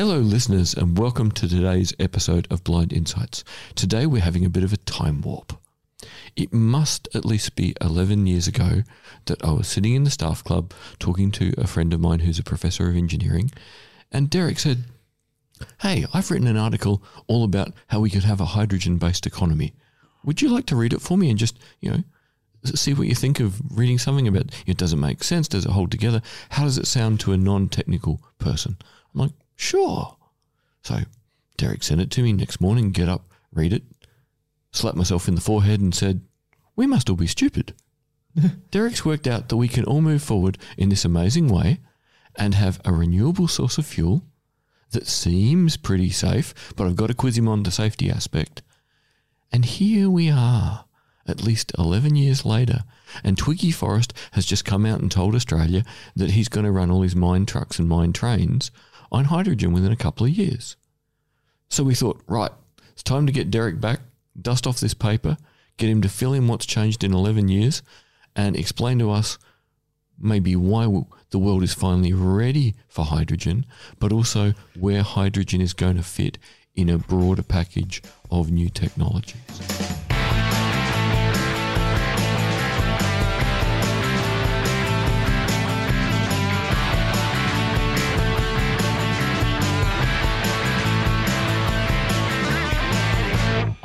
Hello, listeners, and welcome to today's episode of Blind Insights. Today we're having a bit of a time warp. It must at least be 11 years ago that I was sitting in the staff club talking to a friend of mine who's a professor of engineering, and Derek said, Hey, I've written an article all about how we could have a hydrogen based economy. Would you like to read it for me and just, you know, see what you think of reading something about it? Does it make sense? Does it hold together? How does it sound to a non technical person? I'm like, Sure. So Derek sent it to me next morning, get up, read it, slapped myself in the forehead and said, We must all be stupid. Derek's worked out that we can all move forward in this amazing way and have a renewable source of fuel that seems pretty safe, but I've got to quiz him on the safety aspect. And here we are, at least 11 years later, and Twiggy Forrest has just come out and told Australia that he's going to run all his mine trucks and mine trains on hydrogen within a couple of years. So we thought, right, it's time to get Derek back, dust off this paper, get him to fill in what's changed in 11 years, and explain to us maybe why the world is finally ready for hydrogen, but also where hydrogen is going to fit in a broader package of new technologies.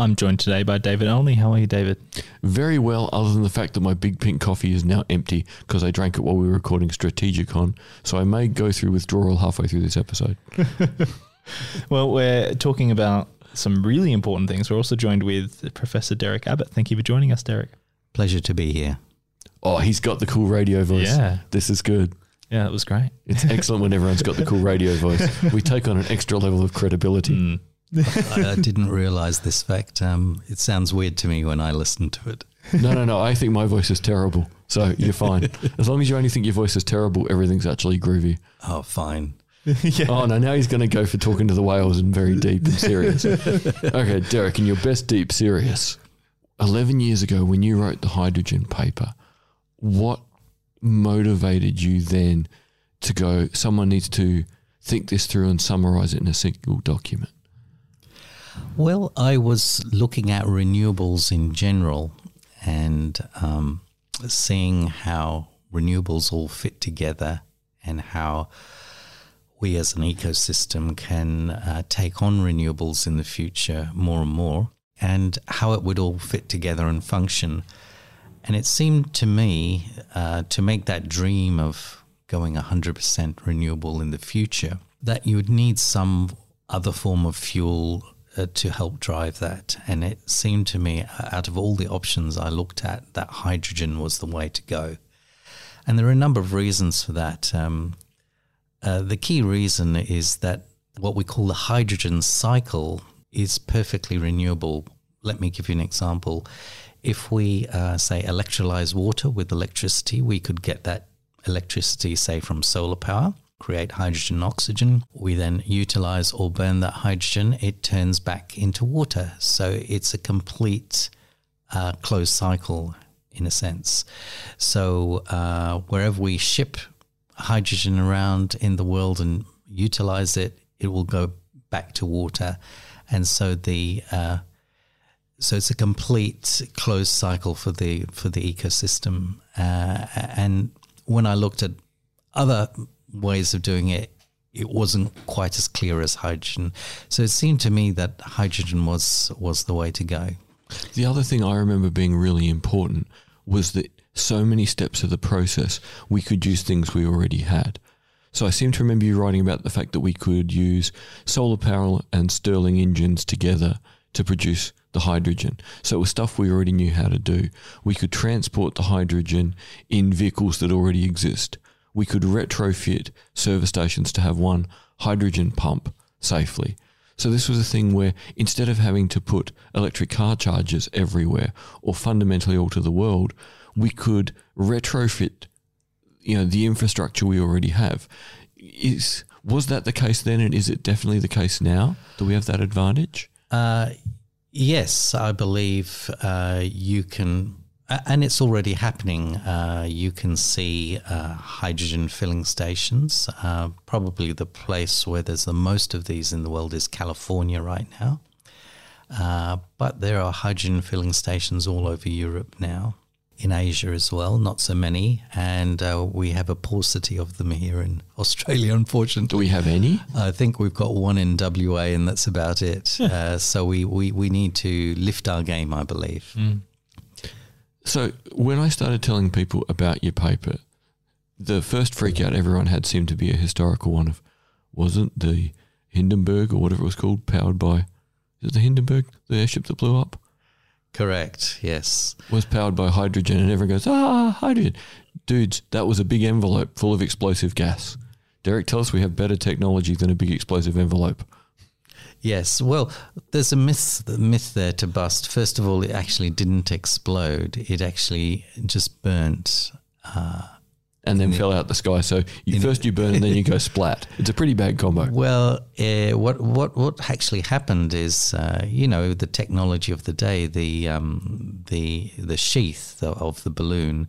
I'm joined today by David Only. How are you, David? Very well, other than the fact that my big pink coffee is now empty because I drank it while we were recording Strategicon. So I may go through withdrawal halfway through this episode. well, we're talking about some really important things. We're also joined with Professor Derek Abbott. Thank you for joining us, Derek. Pleasure to be here. Oh, he's got the cool radio voice. Yeah. This is good. Yeah, that was great. It's excellent when everyone's got the cool radio voice. We take on an extra level of credibility. Mm. I, I, didn't realize this fact. Um, it sounds weird to me when I listen to it. No, no, no. I think my voice is terrible. So you're fine. As long as you only think your voice is terrible, everything's actually groovy. Oh, fine. yeah. Oh, no. Now he's going to go for talking to the whales and very deep and serious. okay, Derek, in your best deep serious, 11 years ago when you wrote the hydrogen paper, what motivated you then to go, someone needs to think this through and summarize it in a single document? Well, I was looking at renewables in general and um, seeing how renewables all fit together and how we as an ecosystem can uh, take on renewables in the future more and more and how it would all fit together and function. And it seemed to me uh, to make that dream of going 100% renewable in the future that you would need some other form of fuel uh, to help drive that. And it seemed to me, uh, out of all the options I looked at, that hydrogen was the way to go. And there are a number of reasons for that. Um, uh, the key reason is that what we call the hydrogen cycle is perfectly renewable. Let me give you an example. If we, uh, say, electrolyze water with electricity, we could get that electricity, say, from solar power create hydrogen oxygen. We then utilize or burn that hydrogen, it turns back into water. So it's a complete uh, closed cycle in a sense. So uh, wherever we ship hydrogen around in the world and utilize it, it will go back to water. And so the uh, so it's a complete closed cycle for the for the ecosystem. Uh, and when I looked at other ways of doing it, it wasn't quite as clear as hydrogen. So it seemed to me that hydrogen was was the way to go. The other thing I remember being really important was that so many steps of the process we could use things we already had. So I seem to remember you writing about the fact that we could use solar power and Stirling engines together to produce the hydrogen. So it was stuff we already knew how to do. We could transport the hydrogen in vehicles that already exist we could retrofit service stations to have one hydrogen pump safely. So this was a thing where instead of having to put electric car chargers everywhere or fundamentally alter the world, we could retrofit you know the infrastructure we already have. Is was that the case then and is it definitely the case now? Do we have that advantage? Uh, yes, I believe uh, you can And it's already happening. Uh, you can see uh, hydrogen filling stations. Uh, probably the place where there's the most of these in the world is California right now. Uh, but there are hydrogen filling stations all over Europe now, in Asia as well, not so many. And uh, we have a paucity of them here in Australia, unfortunately. Do we have any? I think we've got one in WA, and that's about it. uh, so we, we, we need to lift our game, I believe. So when I started telling people about your paper, the first freak out everyone had seemed to be a historical one of wasn't the Hindenburg or whatever it was called powered by is it the Hindenburg, the airship that blew up? Correct. Yes. Was powered by hydrogen and everyone goes, Ah, hydrogen. Dudes, that was a big envelope full of explosive gas. Derek, tell us we have better technology than a big explosive envelope. Yes. Well, there's a myth the myth there to bust. First of all, it actually didn't explode. It actually just burnt. And then fell out the sky. So you, first you burn and then you go splat. It's a pretty bad combo. Well, uh, what what what actually happened is, uh, you know, the technology of the day, the um, the the sheath of the balloon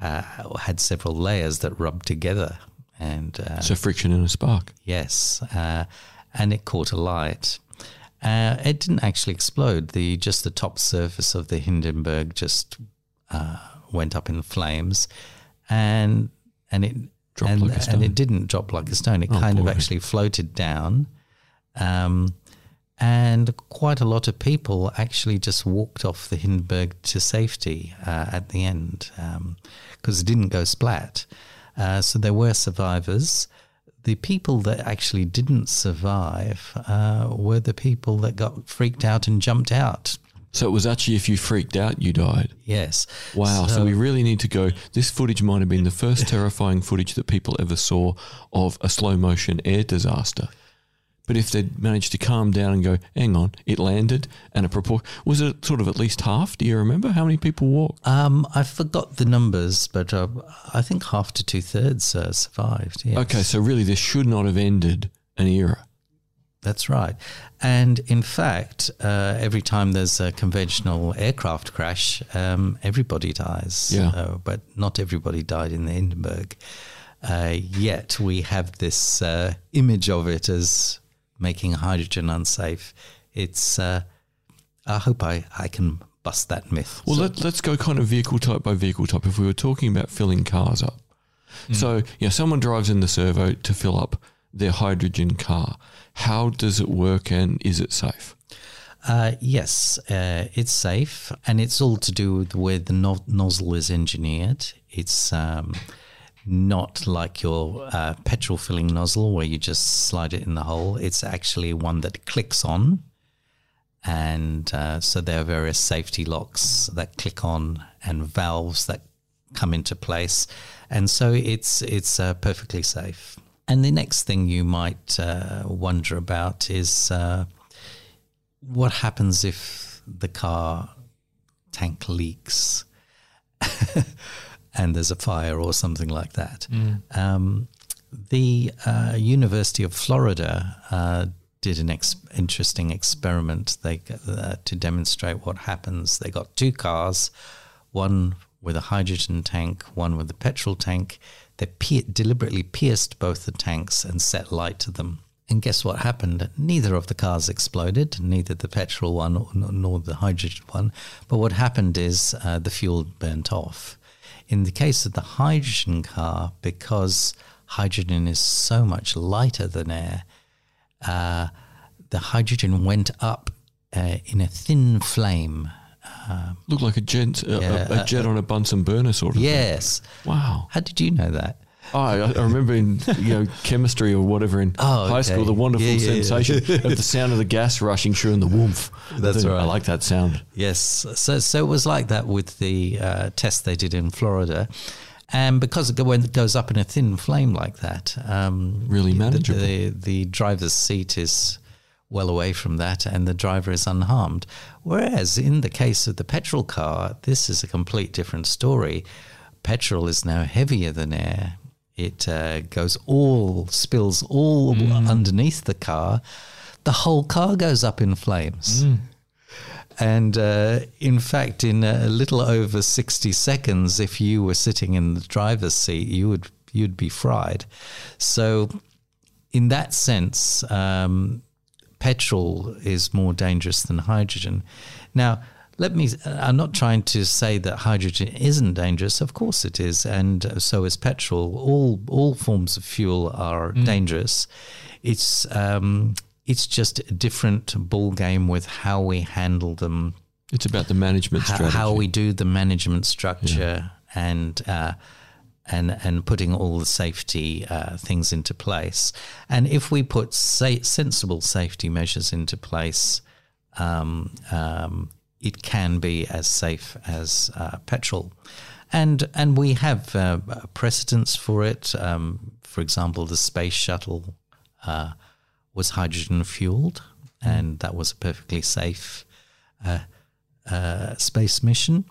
uh, had several layers that rubbed together, and uh, So friction and a spark. Yes, uh, and it caught alight. Uh, it didn't actually explode. The just the top surface of the Hindenburg just uh, went up in flames, and and it Dropped and, like a and it didn't drop like a stone. It Oh, kind boy. of actually floated down, um, and quite a lot of people actually just walked off the Hindenburg to safety uh, at the end because it didn't go splat. Uh, so there were survivors. The people that actually didn't survive uh, were the people that got freaked out and jumped out. So it was actually if you freaked out, you died. Yes. Wow. So, we really need to go. This footage might have been the first terrifying footage that people ever saw of a slow motion air disaster. But if they'd managed to calm down and go, hang on, it landed and a propor was it sort of at least half? Do you remember how many people walked? Um, I forgot the numbers, but uh, I think half to two thirds uh, survived. Yes. Okay, so really this should not have ended an era. That's right. And in fact, uh, every time there's a conventional aircraft crash, um, everybody dies. Yeah. Uh, but not everybody died in the Hindenburg. Uh, yet we have this uh, image of it as making hydrogen unsafe. It's. Uh, I hope I, I can bust that myth. Well, let, let's go kind of vehicle type by vehicle type. If we were talking about filling cars up, so yeah, someone drives in the servo to fill up their hydrogen car. How does it work, and is it safe? Uh, yes, uh, it's safe, and it's all to do with the way the no- nozzle is engineered. It's um, not like your uh, petrol filling nozzle where you just slide it in the hole. It's actually one that clicks on, and uh, so there are various safety locks that click on and valves that come into place, and so it's it's uh, perfectly safe. And the next thing you might uh, wonder about is uh, what happens if the car tank leaks and there's a fire or something like that. Um, the uh, University of Florida uh, did an ex- interesting experiment they, uh, to demonstrate what happens. They got two cars, one with a hydrogen tank, one with a petrol tank. They pe- deliberately pierced both the tanks and set light to them. And guess what happened? Neither of the cars exploded, neither the petrol one nor, nor the hydrogen one. But what happened is uh, the fuel burnt off. In the case of the hydrogen car, because hydrogen is so much lighter than air, uh, the hydrogen went up uh, in a thin flame. Looked like a jet, a, Yeah, a, a jet on a Bunsen burner sort of. Yes. Thing. Wow. How did you know that? Oh, I, I remember in you know chemistry or whatever in Oh, high okay. school the wonderful Yeah, yeah, yeah. sensation of the sound of the gas rushing through and the woomph. That's I right. like that sound. Yes. So, so it was like that with the uh, test they did in Florida. And because it, when it goes up in a thin flame like that, um, Really the- manageable. The, the driver's seat is well away from that and the driver is unharmed. Whereas in the case of the petrol car, this is a complete different story. Petrol is now heavier than air. It uh, goes all, spills all underneath the car. The whole car goes up in flames. And uh, in fact, in a little over 60 seconds, if you were sitting in the driver's seat, you would you'd be fried. So, in that sense, um, petrol is more dangerous than hydrogen. Now, let me i'm not trying to say that hydrogen isn't dangerous. Of course it is and so is petrol. All all forms of fuel are mm. dangerous. It's um, it's just a different ball game with how we handle them. It's about the management how, strategy. how we do the management structure yeah. and uh, and and putting all the safety uh, things into place. And if we put sa- sensible safety measures into place um, um, it can be as safe as uh, petrol. And, and we have uh, precedents for it. Um, for example, the space shuttle uh, was hydrogen fueled, and that was a perfectly safe uh, uh, space mission.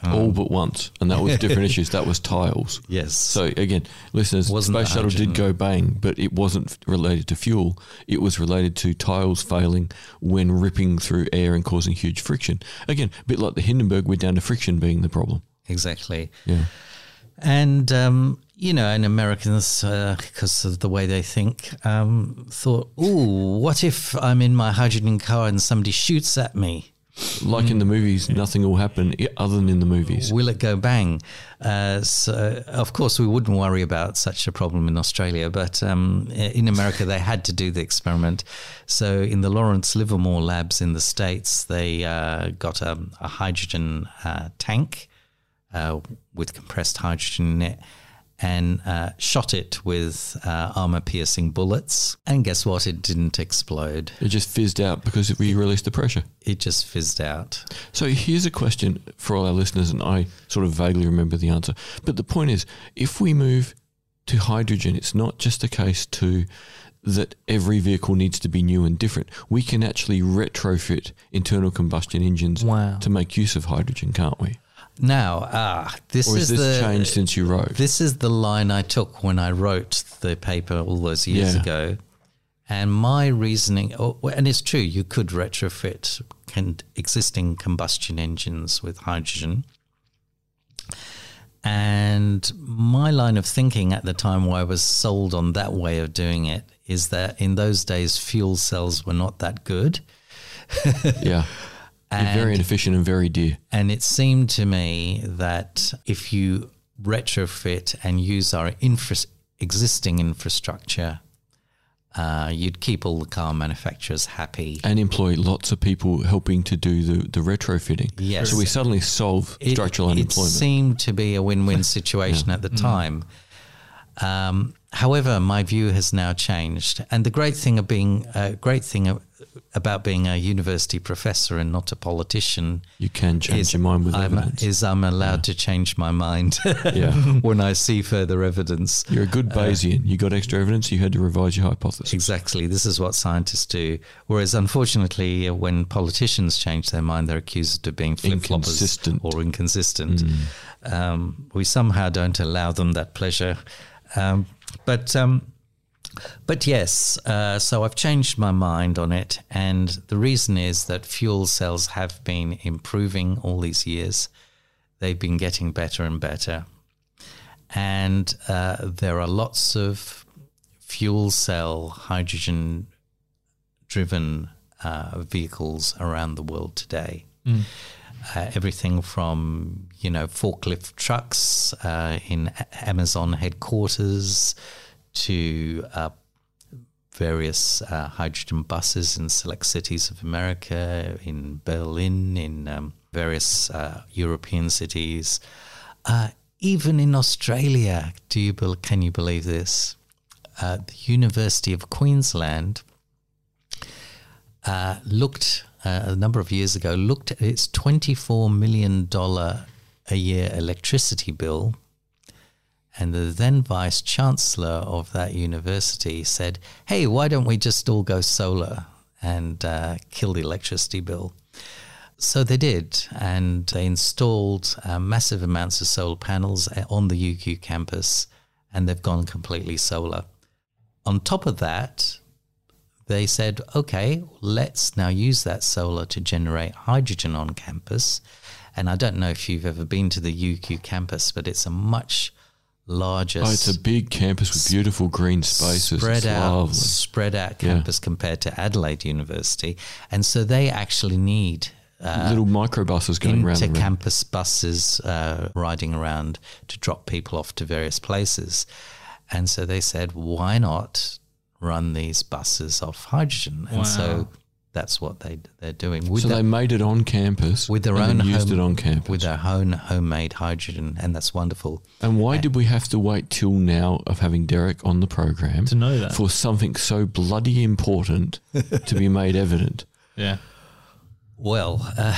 Um, All but once, and that was different issues. That was tiles. Yes. So again, listeners, wasn't space shuttle did go bang, but it wasn't related to fuel. It was related to tiles failing when ripping through air and causing huge friction. Again, a bit like the Hindenburg, we're down to friction being the problem. Exactly. Yeah. And um, you know, and Americans, uh, because of the way they think, um, thought, "Ooh, what if I'm in my hydrogen car and somebody shoots at me?" Like mm. in the movies, nothing will happen other than in the movies. Will it go bang? Uh, so, of course, we wouldn't worry about such a problem in Australia, but um, in America, they had to do the experiment. So, in the Lawrence Livermore labs in the States, they uh, got a, a hydrogen uh, tank uh, with compressed hydrogen in it and uh, shot it with uh, armor piercing bullets. And guess what? It didn't explode. It just fizzed out because we released the pressure. It just fizzed out. So here's a question for all our listeners, and I sort of vaguely remember the answer. But the point is if we move to hydrogen, it's not just a case to that every vehicle needs to be new and different. We can actually retrofit internal combustion engines wow. to make use of hydrogen, can't we? Now, ah, this or is this the changed since you wrote. This is the line I took when I wrote the paper all those years yeah. ago, and my reasoning. Oh, and it's true, you could retrofit existing combustion engines with hydrogen. And my line of thinking at the time, why I was sold on that way of doing it, is that in those days fuel cells were not that good. yeah. And, very inefficient and very dear. And it seemed to me that if you retrofit and use our infra- existing infrastructure, uh, you'd keep all the car manufacturers happy and employ lots of people helping to do the, the retrofitting. Yes. So we suddenly solve it, structural unemployment. It seemed to be a win win situation yeah. at the mm. time. Um, however, my view has now changed, and the great thing of being a uh, great thing about being a university professor and not a politician. You can change is, your mind with I'm, evidence. Is I'm allowed yeah. to change my mind yeah. when I see further evidence. You're a good uh, Bayesian. Uh, you got extra evidence. You had to revise your hypothesis. Exactly. This is what scientists do. Whereas, unfortunately, when politicians change their mind, they're accused of being flip floppers or inconsistent. Mm. Um, we somehow don't allow them that pleasure. Um, but um, but yes, uh, so I've changed my mind on it. And the reason is that fuel cells have been improving all these years. They've been getting better and better. And uh, there are lots of fuel cell hydrogen driven uh, vehicles around the world today. Mm. Uh, everything from you know forklift trucks uh, in Amazon headquarters to uh, various uh, hydrogen buses in select cities of America, in Berlin, in um, various uh, European cities, uh, even in Australia. Do you be- can you believe this? Uh, the University of Queensland uh, looked a number of years ago looked at its twenty four million dollar a year electricity bill and the then vice chancellor of that university said, Hey, why don't we just all go solar and uh, kill the electricity bill? So they did, and they installed uh, massive amounts of solar panels uh, on the UQ campus, and they've gone completely solar. On top of that, they said, okay, let's now use that solar to generate hydrogen on campus. And I don't know if you've ever been to the UQ campus, but it's a much larger, Oh, it's a big campus with beautiful green spaces. spread it's out, lovely. spread out Yeah. campus compared to Adelaide University, and so they actually need uh, Little microbuses going around the room. inter-campus buses uh, riding around to drop people off to various places, and so they said, why not run these buses off hydrogen? And so that's what they they're doing with So their, they made it on campus with their and own then used home, it on campus. with their own homemade hydrogen, and that's wonderful. and why did we have to wait till now of having Derek on the program To know that. for something so bloody important to be made evident? yeah. Well, uh,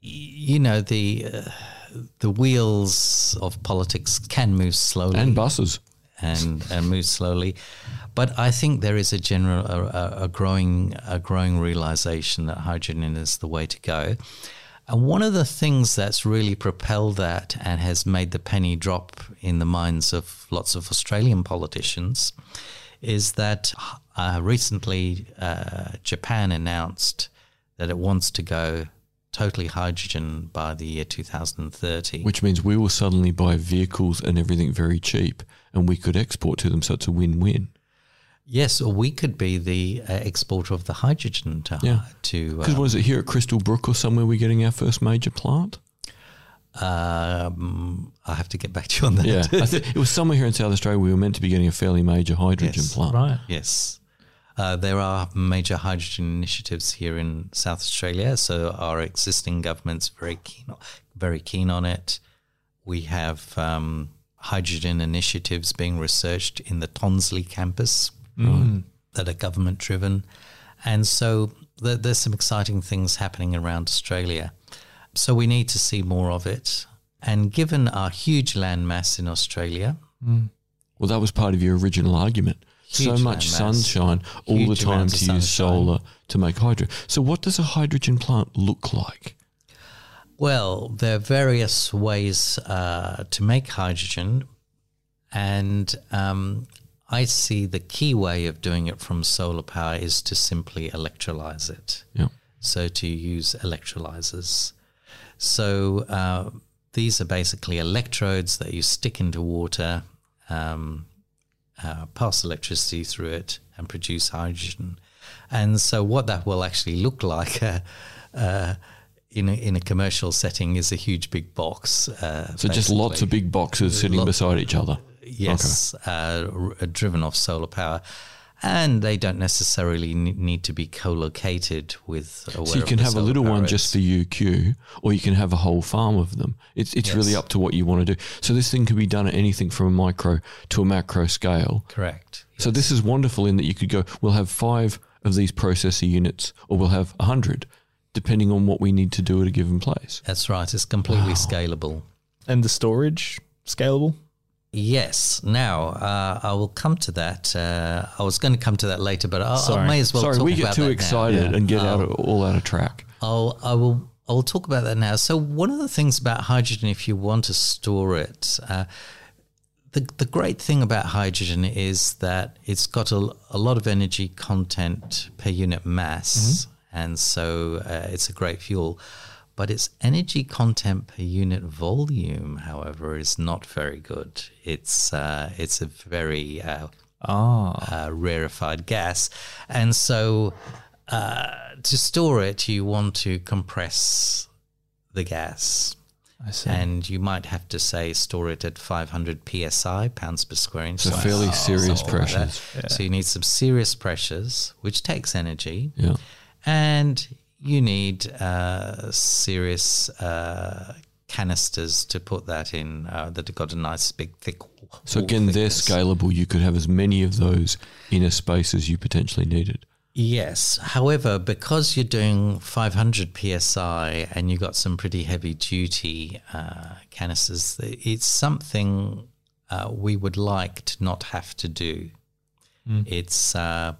you know the uh, the wheels of politics can move slowly And buses. and, and move slowly, but I think there is a general a, a- growing a growing realization that hydrogen is the way to go. And one of the things that's really propelled that and has made the penny drop in the minds of lots of Australian politicians is that uh, recently uh, Japan announced that it wants to go totally hydrogen by the year 2030. Which means we will suddenly buy vehicles and everything very cheap and we could export to them. So it's a win win. Yes, or we could be the uh, exporter of the hydrogen to. Yeah. to Because uh, was it here at Crystal Brook or somewhere we're getting our first major plant? um, I have to get back to you on that. Yeah. I think it was somewhere here in South Australia we were meant to be getting a fairly major hydrogen Yes. plant. Right. Yes. Uh, there are major hydrogen initiatives here in South Australia, so our existing government's very keen, very keen on it. We have um, hydrogen initiatives being researched in the Tonsley campus that are government driven, and so there, there's some exciting things happening around Australia. So we need to see more of it. And given our huge land mass in Australia, Well, that was part of your original argument. so much sunshine all the time to use sunshine. solar to make hydrogen. So, what does a hydrogen plant look like? Well, there are various ways uh, to make hydrogen, and um, I see the key way of doing it from solar power is to simply electrolyze it. Yeah. So to use electrolyzers. So uh, these are basically electrodes that you stick into water, um, uh, pass electricity through it, and produce hydrogen. And so what that will actually look like. Uh, uh, in a, in a commercial setting is a huge big box. Uh, So, just lots of big boxes sitting Lot- beside each other. Yes, uh, r- driven off solar power. And they don't necessarily need to be co-located with. So, you can have a little one is. just for UQ, or you can have a whole farm of them. It's, it's really up to what you want to do. So, this thing can be done at anything from a micro to a macro scale. correct. So this is wonderful in that you could go, we'll have five of these processor units, or we'll have a hundred, depending on what we need to do at a given place. That's right. It's completely scalable. And the storage scalable. Yes. Now uh, I will come to that. Uh, I was going to come to that later, but I, I may as well. Sorry, we get too excited Yeah. and get out of, all out of track. I'll, I will. I will talk about that now. So one of the things about hydrogen, if you want to store it, uh, the the great thing about hydrogen is that it's got a, a lot of energy content per unit mass, and so uh, it's a great fuel. But its energy content per unit volume, however, is not very good. It's uh, it's a very uh, Ah. uh, rarefied gas. And so uh, to store it, you want to compress the gas. I see. And you might have to say store it at 500 psi, pounds per square inch. So fairly serious something like pressures. So you need some serious pressures, which takes energy. Yeah. And you need uh, serious uh, canisters to put that in uh, that have got a nice big thick. So again, they're scalable. You could have as many of those in a space as you potentially needed. Yes. However, because you're doing 500 psi and you've got some pretty heavy duty uh, canisters, it's something uh, we would like to not have to do. It's uh,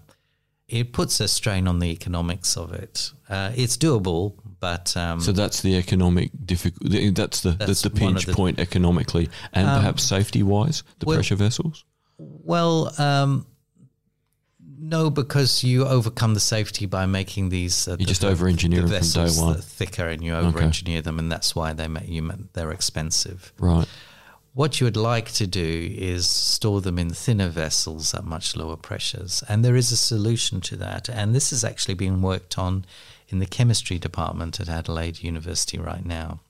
it puts a strain on the economics of it. Uh, it's doable, but um, So that's the economic difficult. That's the that's, That's the pinch the- Um, point economically, and perhaps safety wise, the well- pressure vessels. Well, um, No, because you overcome the safety by making these. Uh, You just over-engineer them from day one. thicker, and you over-engineer them, and that's why they make you they're expensive. Right. What you would like to do is store them in thinner vessels at much lower pressures, and there is a solution to that. And this is actually being worked on in the chemistry department at Adelaide University right now.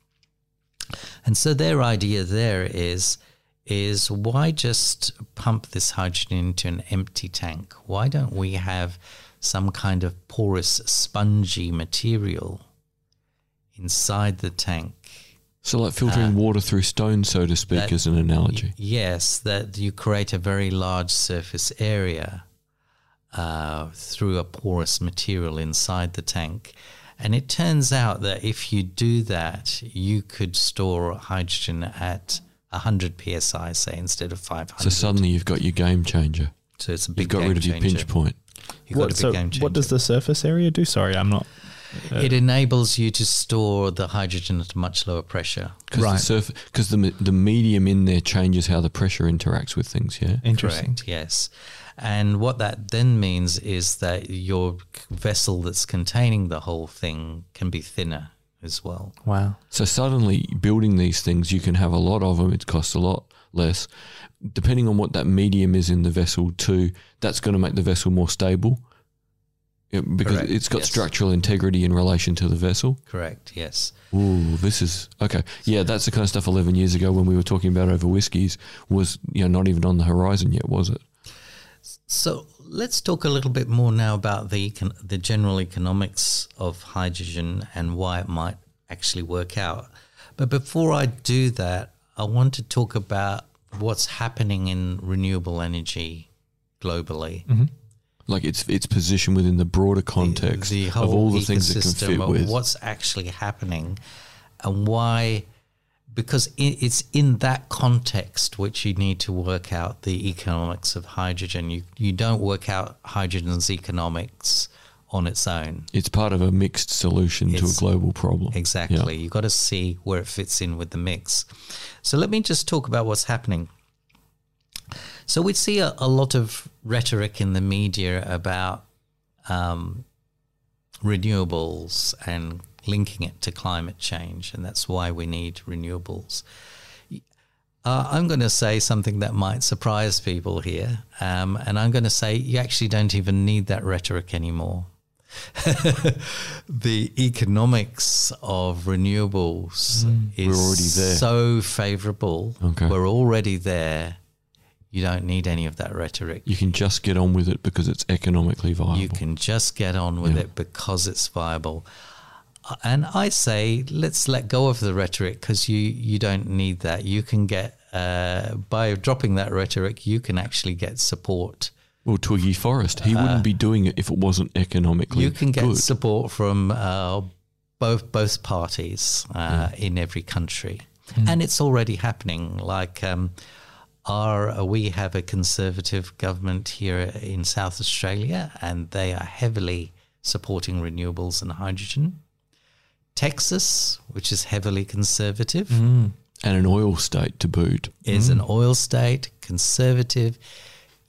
And so their idea there is is why just pump this hydrogen into an empty tank? Why don't we have some kind of porous, spongy material inside the tank? So, like filtering water through stone, so to speak, Uh, that- as an analogy. Yes, that you create a very large surface area uh, through a porous material inside the tank. And it turns out that if you do that, you could store hydrogen at 100 psi, say, instead of 500. So suddenly you've got your game changer. So it's a big You've got game rid of your pinch point. You've got What, a big so game changer. what does the surface area do? Sorry, I'm not. It enables you to store the hydrogen at a much lower pressure. Because Right. the, surf- 'cause the, the medium in there changes how the pressure interacts with things, yeah? Interesting. Correct, yes. And what that then means is that your vessel that's containing the whole thing can be thinner as well. Wow. So suddenly building these things, you can have a lot of them. It costs a lot less. Depending on what that medium is in the vessel, too, that's going to make the vessel more stable Yeah, because Correct, it's got yes. structural integrity in relation to the vessel. Correct, yes. Ooh, this is okay. Yeah, that's the kind of stuff 11 years ago when we were talking about over whiskies was you know not even on the horizon yet, was it? So let's talk a little bit more now about the econ- the general economics of hydrogen and why it might actually work out. But before I do that, I want to talk about what's happening in renewable energy globally. Mm-hmm. Like its its position within the broader context the of all the things it can fit with. what's actually happening and why because it's in that context which you need to work out the economics of hydrogen. You you don't work out hydrogen's economics on its own. It's part of a mixed solution to a global problem. exactly. You've got to see where it fits in with the mix. So let me just talk about what's happening so we see a, a lot of rhetoric in the media about um, renewables and linking it to climate change, and that's why we need renewables. Uh, I'm going to say something that might surprise people here, um, and I'm going to say you actually don't even need that rhetoric anymore. the economics of renewables is We're already there. so favorable. Okay. We're already there. You don't need any of that rhetoric. You can just get on with it because it's economically viable. You can just get on with Yeah. it because it's viable. Uh, And I say, let's let go of the rhetoric because you, you don't need that. You can get, uh, by dropping that rhetoric, you can actually get support. well, Twiggy Forrest, he wouldn't be doing it if it wasn't economically Uh, You can get good. support from uh, both both parties uh, in every country, and it's already happening. Like um, our uh, we have a conservative government here in South Australia, and they are heavily supporting renewables and hydrogen. Texas, which is heavily conservative, and an oil state to boot. is an oil state, conservative.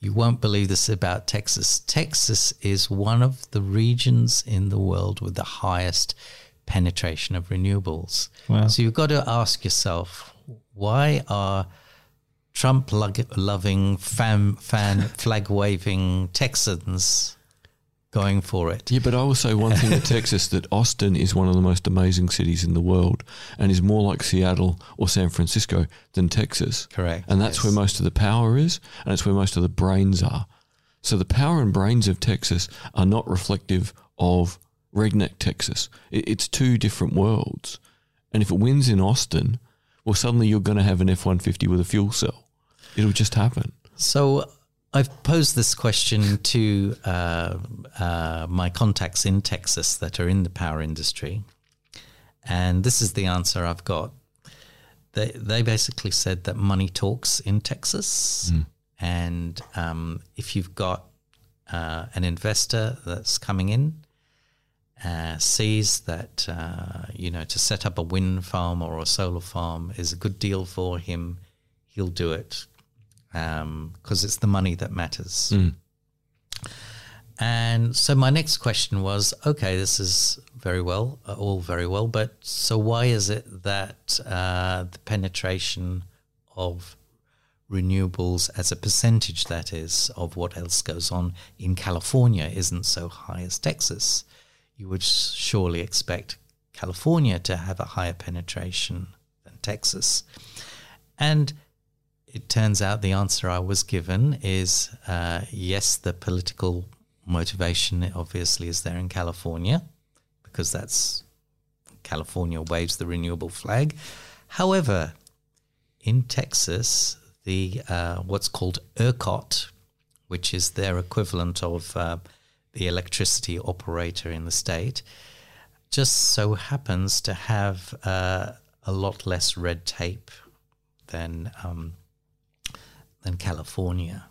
You won't believe this about Texas. Texas is one of the regions in the world with the highest penetration of renewables. Wow. So you've got to ask yourself, why are Trump loving, fan, fan flag waving Texans going for it? Yeah, but I will say one thing at Texas that Austin is one of the most amazing cities in the world and is more like Seattle or San Francisco than Texas. Correct, And that's yes. where most of the power is and it's where most of the brains are. So the power and brains of Texas are not reflective of redneck Texas. It, it's two different worlds. And if it wins in Austin, well, suddenly you're going to have an F 150 with a fuel cell. It'll just happen. So I've posed this question to uh, uh, my contacts in Texas that are in the power industry, and this is the answer I've got. They they basically said that money talks in Texas, and um, if you've got uh, an investor that's coming in. Uh, sees that uh, you know to set up a wind farm or a solar farm is a good deal for him, he'll do it because it's the money that matters. And so my next question was, okay, this is very well, uh, all very well, but so why is it that uh, the penetration of renewables as a percentage, that is, of what else goes on in California isn't so high as Texas? You would surely expect California to have a higher penetration than Texas. And it turns out the answer I was given is uh, yes, the political motivation obviously is there in California because that's California waves the renewable flag. However, in Texas, the uh, what's called ERCOT, which is their equivalent of uh, the electricity operator in the state, just so happens to have uh, a lot less red tape than um, than California.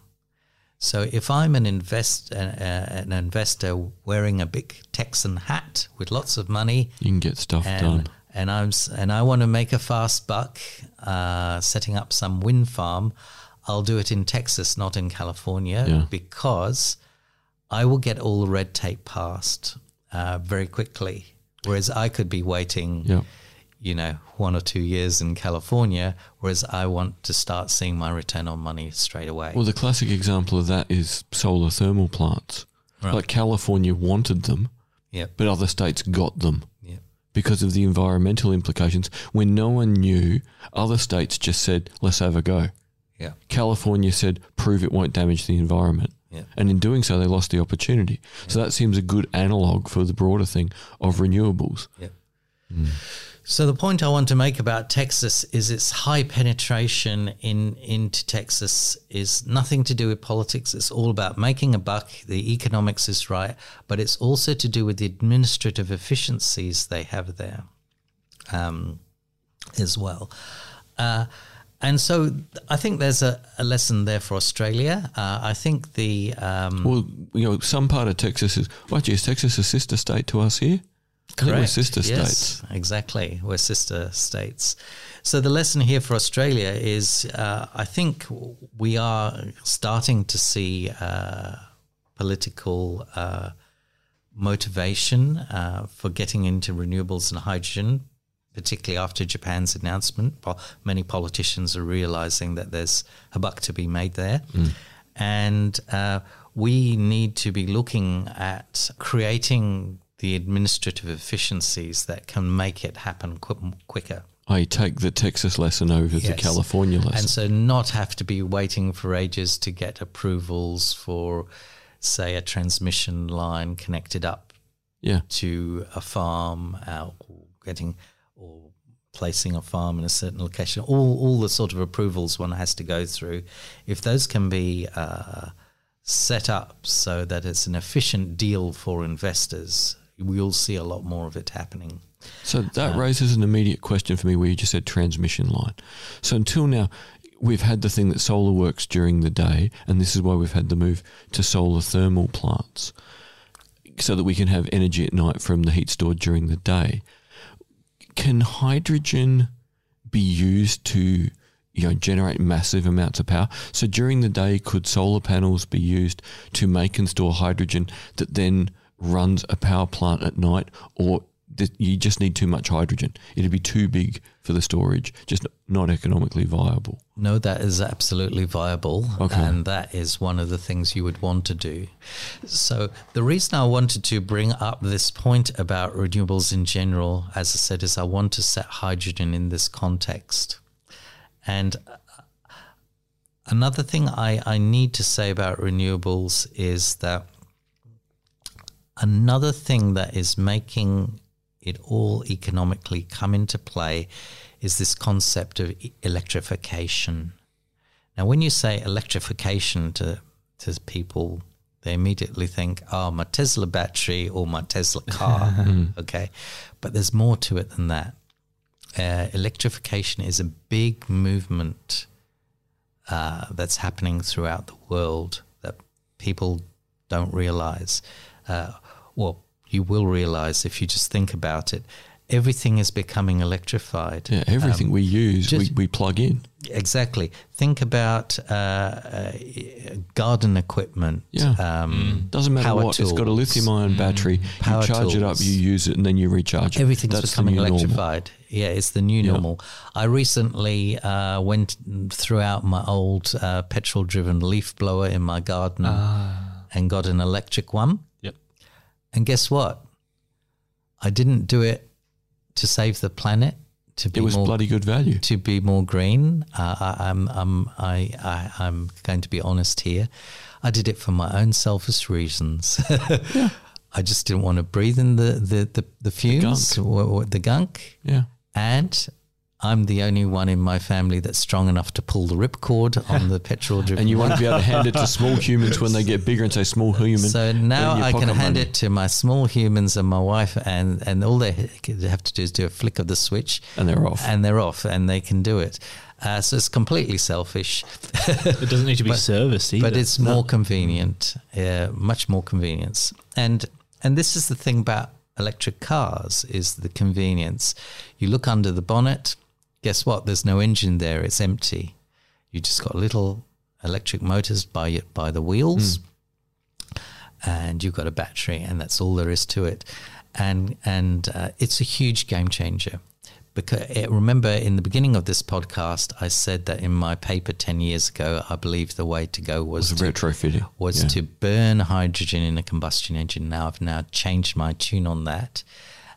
So if I'm an invest uh, uh, an investor wearing a big Texan hat with lots of money, You can get stuff and done. and I'm and I want to make a fast buck, uh, setting up some wind farm, I'll do it in Texas, not in California, Yeah. because I will get all the red tape passed uh, very quickly. Whereas I could be waiting, Yeah. you know, one or two years in California, whereas I want to start seeing my return on money straight away. Well, the classic example of that is solar thermal plants. Right. Like California wanted them, yep, but other states got them yep, because of the environmental implications. When no one knew, other states just said, let's have a go. yep, California said, prove it won't damage the environment. Yep. And in doing so, they lost the opportunity. So that seems a good analog for the broader thing of renewables. Yep. So the point I want to make about Texas is its high penetration in into Texas is nothing to do with politics. It's all about making a buck. The economics is right, but it's also to do with the administrative efficiencies they have there, um, as well. Uh, and so I think there's a, a lesson there for Australia. Uh, I think the um, Well, you know, some part of Texas is, what, is Texas a sister state to us here? Think we're sister yes, states. Exactly. We're sister states. So the lesson here for Australia is uh, I think we are starting to see uh, political uh, motivation uh, for getting into renewables and hydrogen, particularly after Japan's announcement. Po- Many politicians are realizing that there's a buck to be made there. And uh, we need to be looking at creating the administrative efficiencies that can make it happen qu- quicker. I take the Texas lesson over the California lesson. And so not have to be waiting for ages to get approvals for, say, a transmission line connected up yeah. to a farm, uh, or getting placing a farm in a certain location. All all the sort of approvals one has to go through. If those can be uh, set up so that it's an efficient deal for investors, we'll see a lot more of it happening. So that raises an immediate question for me where you just said transmission line. So until now, we've had the thing that solar works during the day, and this is why we've had the move to solar thermal plants so that we can have energy at night from the heat stored during the day. Can hydrogen be used to you know generate massive amounts of power? So during the day could solar panels be used to make and store hydrogen that then runs a power plant at night or you just need too much hydrogen. It'd be too big for the storage, just not economically viable. No, that is absolutely viable. Okay. And that is one of the things you would want to do. So, the reason I wanted to bring up this point about renewables in general, as I said, is I want to set hydrogen in this context. And uh, another thing I, I need to say about renewables is that another thing that is making it all economically come into play is this concept of electrification. Now, when you say electrification to, to people, they immediately think, oh, my Tesla battery or my Tesla car. okay. But there's more to it than that. Uh, electrification is a big movement uh, that's happening throughout the world that people don't realize. Uh, well, you will realize if you just think about it. everything is becoming electrified. Yeah, everything Um, we use, we, just- we plug in. Exactly. Think about uh, uh, garden equipment. Yeah. Um, Doesn't matter what. It's got a lithium ion battery. Power you charge it up, you use it, and then you recharge it. Everything's That's becoming new normal. electrified. Yeah, it's the new Yeah. normal. I recently uh, went throughout my old uh, petrol-driven leaf blower in my garden and got an electric one. And guess what? I didn't do it to save the planet. To be It was more bloody good value. to be more green. Uh, I, I'm, I'm, I, I, I'm going to be honest here. I did it for my own selfish reasons. yeah. I just didn't want to breathe in the, the, the, the fumes, gunk. or, or the gunk. Yeah. And I'm the only one in my family that's strong enough to pull the ripcord on the petrol driven. And you want to be able to hand it to small humans when they get bigger and say small human. So now I can pocket hand money. it to my small humans and my wife, and, and all they have to do is do a flick of the switch, And they're off. and they're off, and they can do it. Uh, so it's completely selfish, It doesn't need to be serviced either. but it's more convenient, uh, much more convenience. And and this is the thing about electric cars is the convenience. You look under the bonnet, guess what? There's no engine there; it's empty. You just got little electric motors by by the wheels, and you've got a battery, and that's all there is to it. And and uh, it's a huge game changer. Because eh, remember, in the beginning of this podcast, I said that in my paper ten years ago, I believe the way to go was was to retrofitting. was Yeah. to burn hydrogen in a combustion engine. Now I've now changed my tune on that.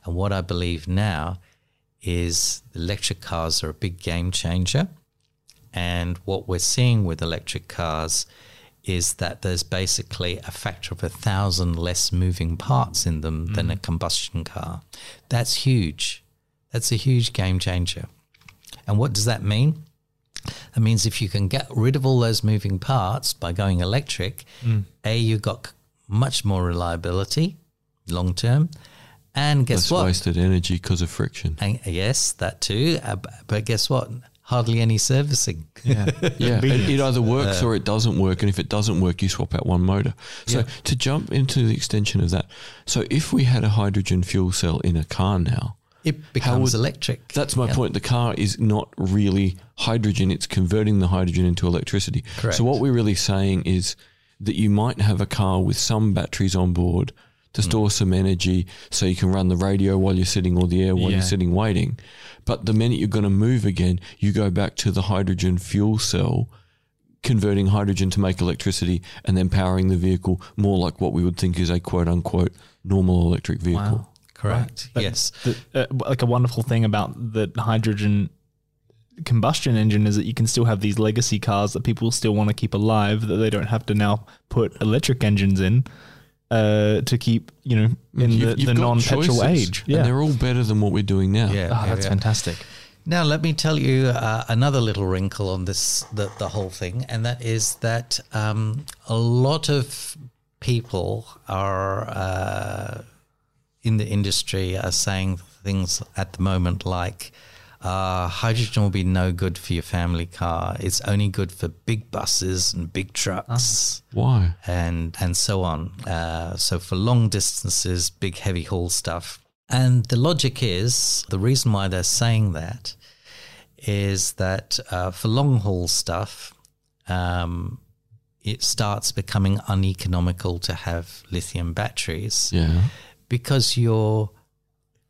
And what I believe now is electric cars are a big game changer. And what we're seeing with electric cars is that there's basically a factor of a thousand less moving parts in them than a mm. combustion car. That's huge. That's a huge game changer. And what does that mean? That means if you can get rid of all those moving parts by going electric, mm. A, you've got much more reliability long term. And guess Less what? wasted energy because of friction. And, yes, that too. Uh, but guess what? Hardly any servicing. yeah. Yeah, it, it either works or it doesn't work, and if it doesn't work, you swap out one motor. So Yeah. to jump into the extension of that, so if we had a hydrogen fuel cell in a car now, It becomes would- electric. that's my Yeah. point. The car is not really hydrogen; it's converting the hydrogen into electricity. Correct. So what we're really saying is that you might have a car with some batteries on board to Hmm. store some energy, so you can run the radio while you're sitting or the air while Yeah. you're sitting waiting. But the minute you're going to move again, you go back to the hydrogen fuel cell converting hydrogen to make electricity and then powering the vehicle more like what we would think is a quote unquote normal electric vehicle. Wow. Correct. But yes. the, uh, like a wonderful thing about the hydrogen combustion engine is that you can still have these legacy cars that people still want to keep alive that they don't have to now put electric engines in uh, to keep you know in You've- the, you've the non-petrol choices, age. And Yeah, they're all better than what we're doing now. Yeah. oh, that's yeah. fantastic. Now, let me tell you uh, another little wrinkle on this, the, the whole thing, and that is that um, a lot of people are uh, in the industry are saying things at the moment like uh, hydrogen will be no good for your family car. It's only good for big buses and big trucks Why? and and so on. Uh, so for long distances, big heavy haul stuff. And the logic is the reason why they're saying that is that uh, for long haul stuff, um, it starts becoming uneconomical to have lithium batteries Yeah. because you're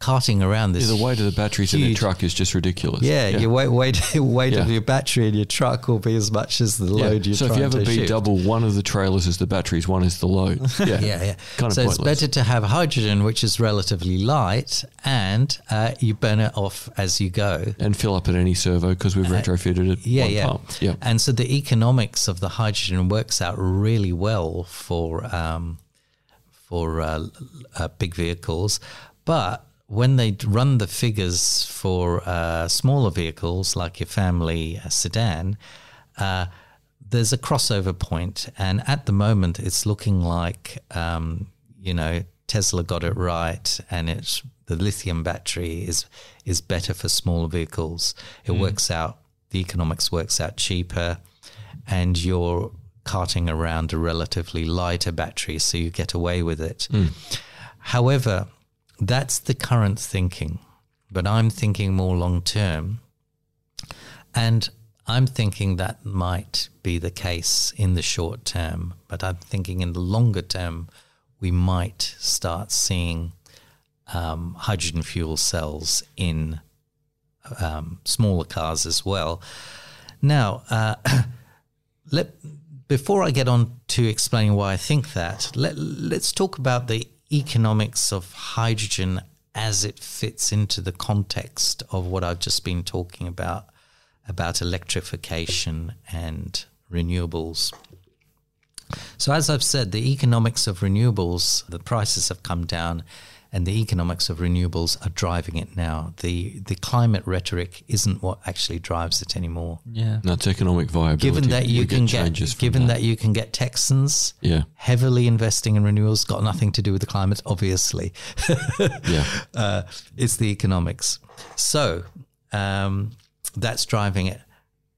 carting around this. Yeah, the weight of the batteries in a truck is just ridiculous. Yeah, your weight, weight, weight of your battery in your truck will be as much as the Yeah. load you're so if trying you have a to B double, one of the trailers is the batteries, one is the load. Yeah. yeah, yeah. Kind of so it's better to have hydrogen, which is relatively light, and uh, you burn it off as you go. And fill up at any servo because we've retrofitted it. Uh, Yeah, yeah. pump. Yeah. And so the economics of the hydrogen works out really well for um, for uh, uh, big vehicles, but when they run the figures for uh, smaller vehicles like your family uh, sedan, uh, there's a crossover point, and at the moment, it's looking like um, you know Tesla got it right, and it's the lithium battery is is better for smaller vehicles. It works out the economics works out cheaper, and you're carting around a relatively lighter battery, so you get away with it. However, that's the current thinking. but I'm thinking more long term. And I'm thinking that might be the case in the short term, but I'm thinking in the longer term, we might start seeing um, hydrogen fuel cells in um, smaller cars as well. Now, uh, let before I get on to explaining why I think that, let, let's talk about the economics of hydrogen as it fits into the context of what I've just been talking about about electrification and renewables. So, as I've said, the economics of renewables, the prices have come down and the economics of renewables are driving it now. The the climate rhetoric isn't what actually drives it anymore. Yeah. No, it's economic viability. Given that you We can get, changes from given that. you can get Texans Yeah. heavily investing in renewables, got nothing to do with the climate, obviously. Yeah. uh, it's the economics. So um, that's driving it.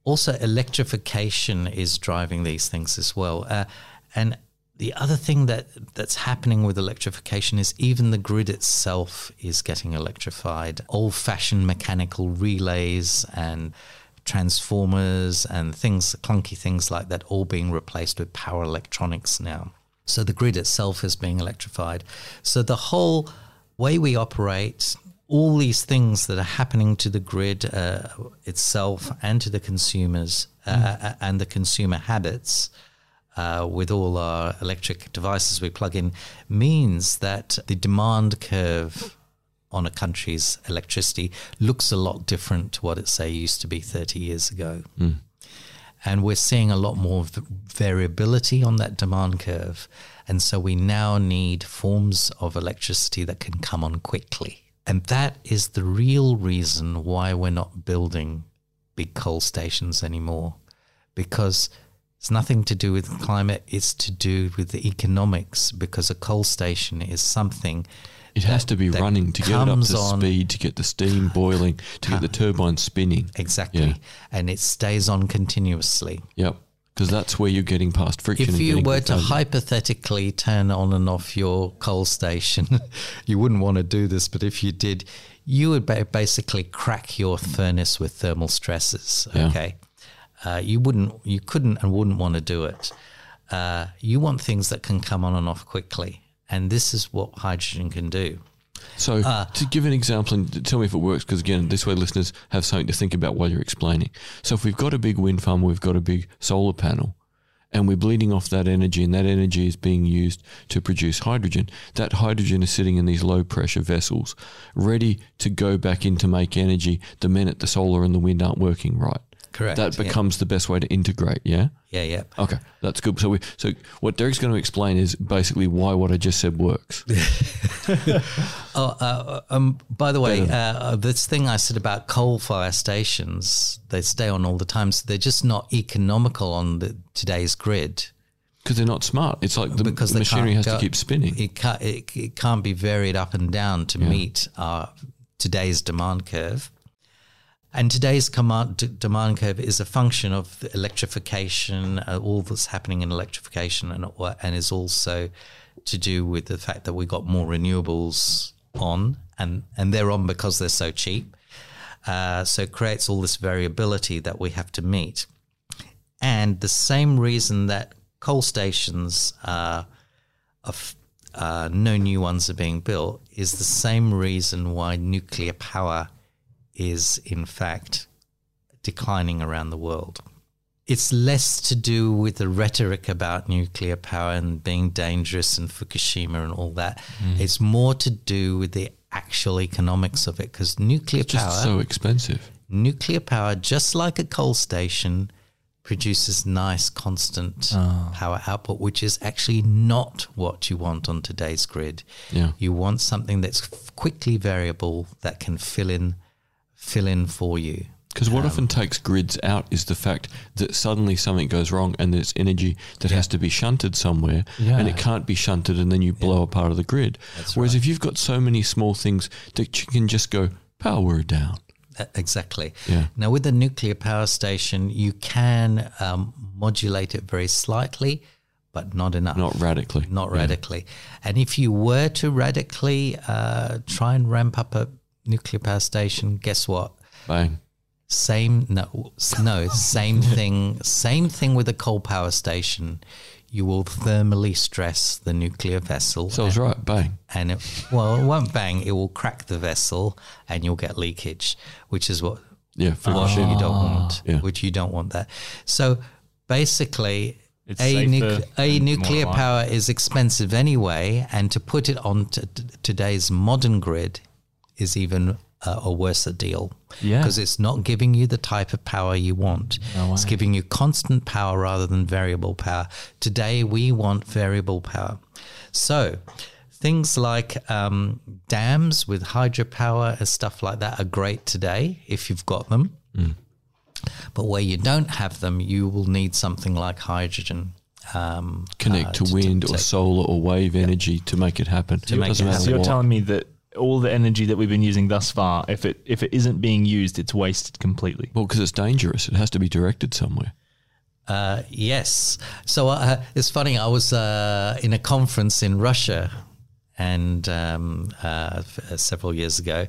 Also, electrification is driving these things as well. Uh, and the other thing that that's happening with electrification is even the grid itself is getting electrified. Old-fashioned mechanical relays and transformers and things, clunky things like that, all being replaced with power electronics now. So the grid itself is being electrified. So the whole way we operate, all these things that are happening to the grid uh, itself and to the consumers uh, and the consumer habits. Uh, with all our electric devices we plug in, means that the demand curve on a country's electricity looks a lot different to what it say used to be 30 years ago. And we're seeing a lot more variability on that demand curve. And so we now need forms of electricity that can come on quickly. And that is the real reason why we're not building big coal stations anymore. Because it's nothing to do with climate, it's to do with the economics. Because a coal station is something It has to be running to get it up to on- speed, to get the steam boiling, to get the turbine spinning. exactly, Yeah. and it stays on continuously. Yep. Because that's where you're getting past friction. If you were to hypothetically turn on and off your coal station, you wouldn't want to do this, but if you did, you would basically crack your furnace with thermal stresses. Yeah. Uh, you wouldn't, you couldn't, and wouldn't want to do it. Uh, you want things that can come on and off quickly, and this is what hydrogen can do. So, Uh, to give an example and tell me if it works, because again, this way listeners have something to think about while you're explaining. So, if we've got a big wind farm, we've got a big solar panel, and we're bleeding off that energy, and that energy is being used to produce hydrogen, that hydrogen is sitting in these low pressure vessels, ready to go back in to make energy the minute the solar and the wind aren't working right. Correct. That yeah. becomes the best way to integrate, yeah? yeah, yeah. Okay, that's good. So, we, so what Derek's going to explain is basically why what I just said works. Oh, uh, um, by the way, uh, this thing I said about coal fire stations, they stay on all the time, so they're just not economical on the, today's grid. Because they're not smart. It's like the because machinery has go- to keep spinning. It can't, it, it can't be varied up and down to meet our today's demand curve. And today's command, d- demand curve is a function of the electrification, uh, all that's happening in electrification, and what- and is also to do with the fact that we got more renewables on, and and they're on because they're so cheap. Uh, so it creates all this variability that we have to meet. And the same reason that coal stations are, of, uh, no new ones are being built is the same reason why nuclear power is, in fact, declining around the world. It's less to do with the rhetoric about nuclear power and being dangerous and Fukushima and all that. Mm. It's more to do with the actual economics of it because nuclear It's power so expensive. nuclear power, just like a coal station, produces nice constant ah. power output, which is actually not what you want on today's grid. Yeah. You want something that's quickly variable that can fill in, fill in for you. Because what often takes grids out is the fact that suddenly something goes wrong and there's energy that has to be shunted somewhere and it can't be shunted and then you blow a part of the grid. Whereas if you've got so many small things that you can just go power down. Uh, Exactly. Yeah. Now, with a nuclear power station, you can um, modulate it very slightly, but not enough. Not radically. not Yeah. radically. And if you were to radically uh, try and ramp up a nuclear power station. Guess what? Bang. Same no no same thing same thing with a coal power station. You will thermally stress the nuclear vessel. So I was right. Bang. and it, well, it won't bang. It will crack the vessel, and you'll get leakage, which is what Yeah. what Fukushima. you don't want. Ah. Yeah. Which you don't want that. So basically, It's a, safer nuc- a nuclear power is expensive anyway, and to put it on t- t- today's modern grid is even a, a worse a deal. Yeah. Because it's not giving you the type of power you want. No it's giving you constant power rather than variable power. Today, we want variable power. So, things like um, dams with hydropower and stuff like that are great today if you've got them. But where you don't have them, you will need something like hydrogen. Um, Connect uh, to wind or solar or wave energy to make it happen. To make Doesn't it matter So you're telling me that all the energy that we've been using thus far, if it if it isn't being used, it's wasted completely. Well, because it's dangerous. It has to be directed somewhere. Uh, yes. So uh, it's funny. I was uh, in a conference in Russia, and um, uh, f- uh, several years ago,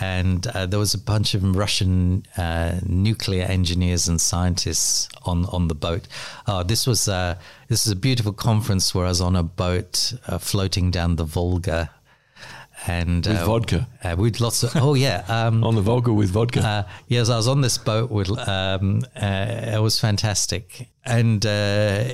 and uh, there was a bunch of Russian uh, nuclear engineers and scientists on on the boat. Uh, this was uh, this is a beautiful conference where I was on a boat uh, floating down the Volga. And With uh, vodka. uh, with lots of oh yeah um, On the Volga with vodka. uh, yes, I was on this boat with. Um, uh, it was fantastic, and uh,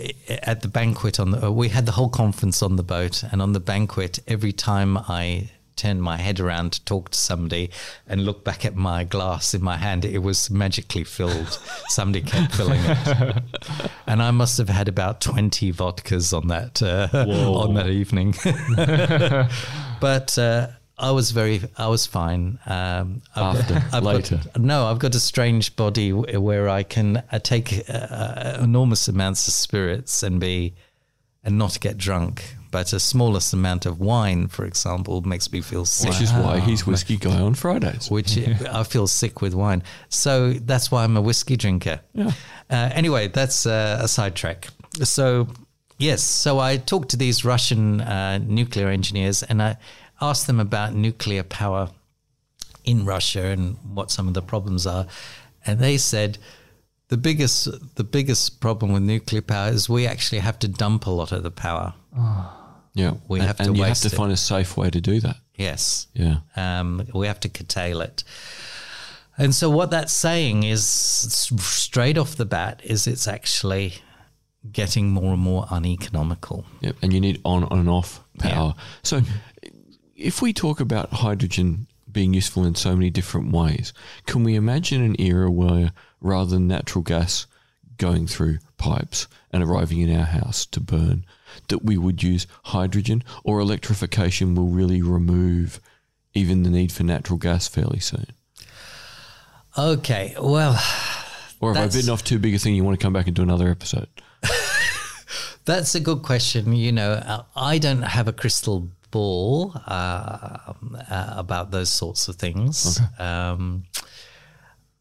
at the banquet on the, we had the whole conference on the boat, and on the banquet, every time I turned my head around to talk to somebody and look back at my glass in my hand, it was magically filled. somebody kept filling it, and I must have had about twenty vodkas on that uh, on that evening. but uh, I was very, I was fine. Um, I've- After, I've got- later. no, I've got a strange body where I can uh, take uh, enormous amounts of spirits and be and not get drunk. But a smallest amount of wine, for example, makes me feel sick. Which is why he's whiskey guy on Fridays. Which I feel sick with wine, so that's why I'm a whiskey drinker. Yeah. Uh, anyway, that's uh, a sidetrack. So, yes, so I talked to these Russian uh, nuclear engineers and I asked them about nuclear power in Russia and what some of the problems are. And they said the biggest the biggest problem with nuclear power is we actually have to dump a lot of the power. Yeah. We and, have to and you have to it. find a safe way to do that. Yes. Yeah. Um, we have to curtail it. And so what that's saying is straight off the bat is it's actually getting more and more uneconomical. Yep. And you need on and off power. So if we talk about hydrogen being useful in so many different ways, can we imagine an era where rather than natural gas going through pipes and arriving in our house to burn, that we would use hydrogen or electrification will really remove even the need for natural gas fairly soon? Okay, well, Or have I bitten off too big a thing you want to come back and do another episode? that's a good question. You know, I don't have a crystal ball uh, uh, about those sorts of things. Um,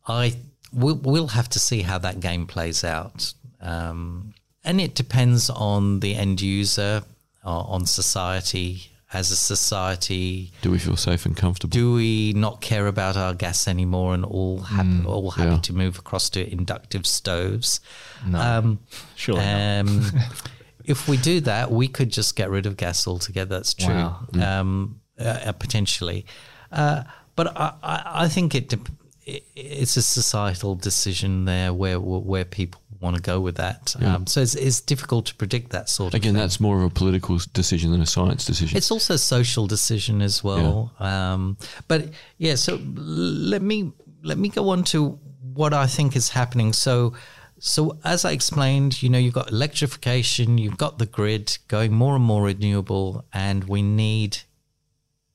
I we'll, we'll have to see how that game plays out, um, and it depends on the end user, uh, on society. As a society, Do we feel safe and comfortable? do we not care about our gas anymore and all happy, all happy yeah. to move across to inductive stoves? No, Um, surely not. um, if we do that, we could just get rid of gas altogether. That's true, Wow. um, uh, uh, potentially. Uh, but I, I, I think it, dep- it it's a societal decision there where where people want to go with that. Um, so it's, it's difficult to predict that sort of Again, thing. that's more of a political decision than a science decision. It's also a social decision as well. Um, but yeah, so let me let me go on to what I think is happening. So so as I explained, you know, you've got electrification, you've got the grid going more and more renewable, and we need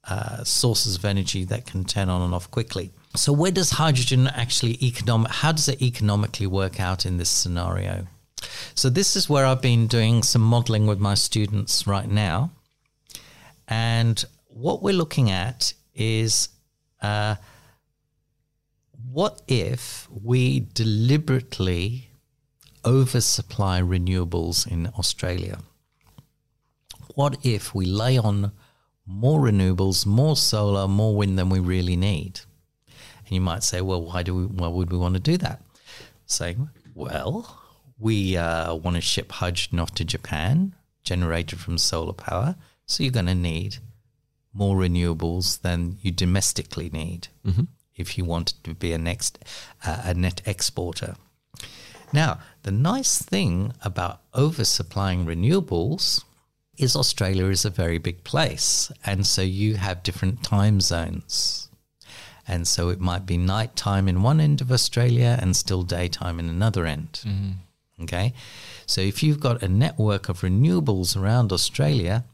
uh, sources of energy that can turn on and off quickly. So where does hydrogen actually economic? How does it economically work out in this scenario? So this is where I've been doing some modeling with my students right now. And what we're looking at is uh, what if we deliberately oversupply renewables in Australia? What if we lay on more renewables, more solar, more wind than we really need. And you might say, well, why do we? Why would we want to do that? Saying, well, we uh, want to ship hydrogen off to Japan, generated from solar power. So you're going to need more renewables than you domestically need if you want to be a next uh, a net exporter. Now, the nice thing about oversupplying renewables is Australia is a very big place, and so you have different time zones. And so it might be nighttime in one end of Australia and still daytime in another end. Mm-hmm. Okay. So if you've got a network of renewables around Australia